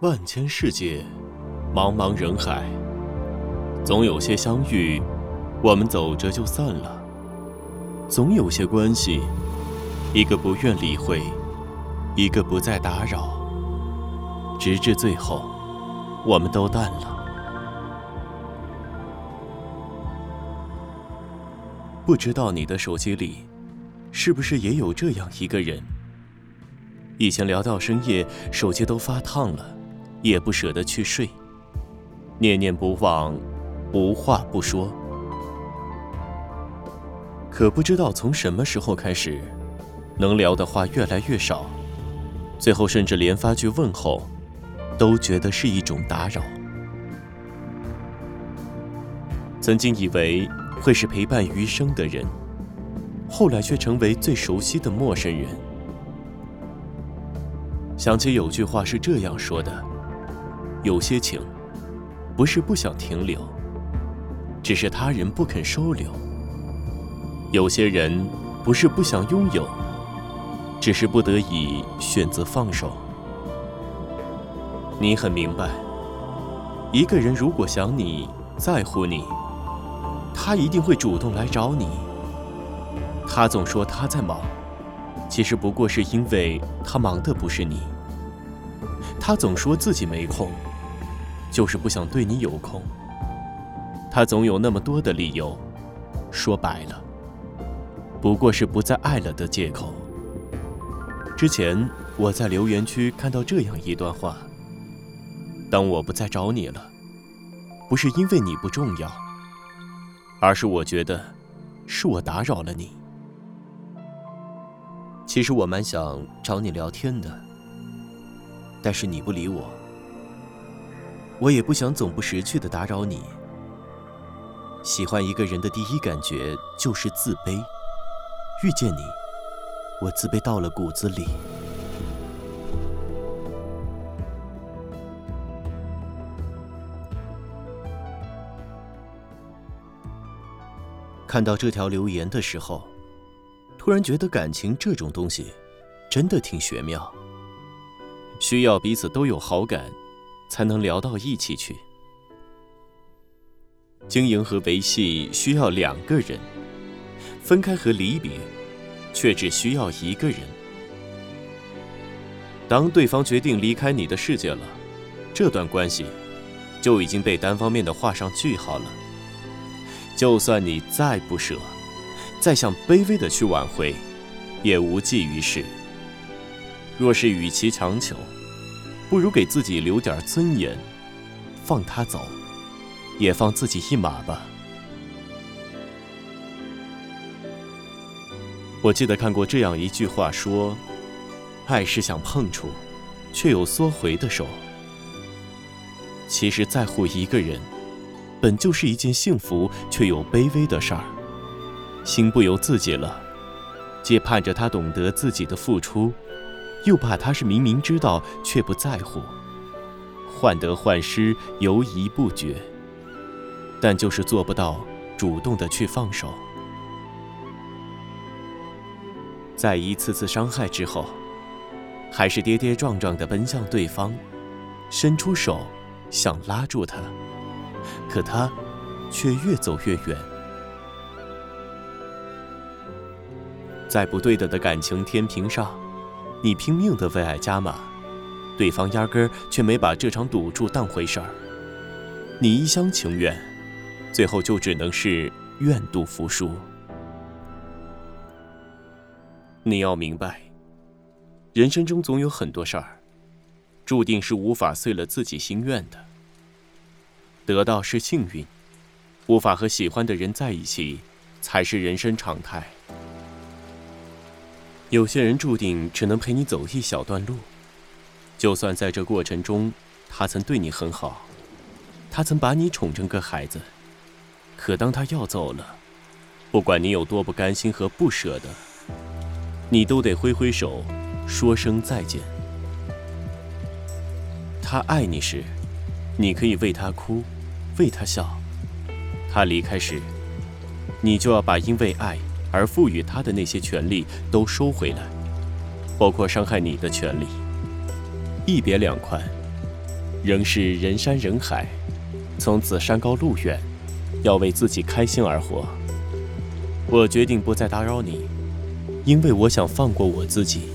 万千世界，茫茫人海，总有些相遇，我们走着就散了；总有些关系，一个不愿理会，一个不再打扰，直至最后，我们都淡了。不知道你的手机里，是不是也有这样一个人？以前聊到深夜，手机都发烫了，也不舍得去睡，念念不忘，无话不说。可不知道从什么时候开始，能聊的话越来越少，最后甚至连发句问候，都觉得是一种打扰。曾经以为。会是陪伴余生的人，后来却成为最熟悉的陌生人。想起有句话是这样说的：有些情，不是不想停留，只是他人不肯收留；有些人，不是不想拥有，只是不得已选择放手。你很明白，一个人如果想你在乎你。他一定会主动来找你。他总说他在忙，其实不过是因为他忙的不是你。他总说自己没空，就是不想对你有空。他总有那么多的理由，说白了，不过是不再爱了的借口。之前我在留言区看到这样一段话：当我不再找你了，不是因为你不重要。而是我觉得，是我打扰了你。其实我蛮想找你聊天的，但是你不理我，我也不想总不识趣的打扰你。喜欢一个人的第一感觉就是自卑，遇见你，我自卑到了骨子里。看到这条留言的时候，突然觉得感情这种东西，真的挺玄妙。需要彼此都有好感，才能聊到一起去。经营和维系需要两个人，分开和离别，却只需要一个人。当对方决定离开你的世界了，这段关系，就已经被单方面的画上句号了。就算你再不舍，再想卑微的去挽回，也无济于事。若是与其强求，不如给自己留点尊严，放他走，也放自己一马吧。我记得看过这样一句话说：“爱是想碰触，却有缩回的手。”其实在乎一个人。本就是一件幸福却又卑微的事儿，心不由自己了，既盼着他懂得自己的付出，又怕他是明明知道却不在乎，患得患失，犹疑不决，但就是做不到主动的去放手。在一次次伤害之后，还是跌跌撞撞的奔向对方，伸出手想拉住他。可他，却越走越远。在不对等的感情天平上，你拼命的为爱加码，对方压根儿却没把这场赌注当回事儿。你一厢情愿，最后就只能是愿赌服输。你要明白，人生中总有很多事儿，注定是无法遂了自己心愿的。得到是幸运，无法和喜欢的人在一起，才是人生常态。有些人注定只能陪你走一小段路，就算在这过程中，他曾对你很好，他曾把你宠成个孩子，可当他要走了，不管你有多不甘心和不舍得，你都得挥挥手，说声再见。他爱你时，你可以为他哭。为他笑，他离开时，你就要把因为爱而赋予他的那些权利都收回来，包括伤害你的权利。一别两宽，仍是人山人海，从此山高路远，要为自己开心而活。我决定不再打扰你，因为我想放过我自己。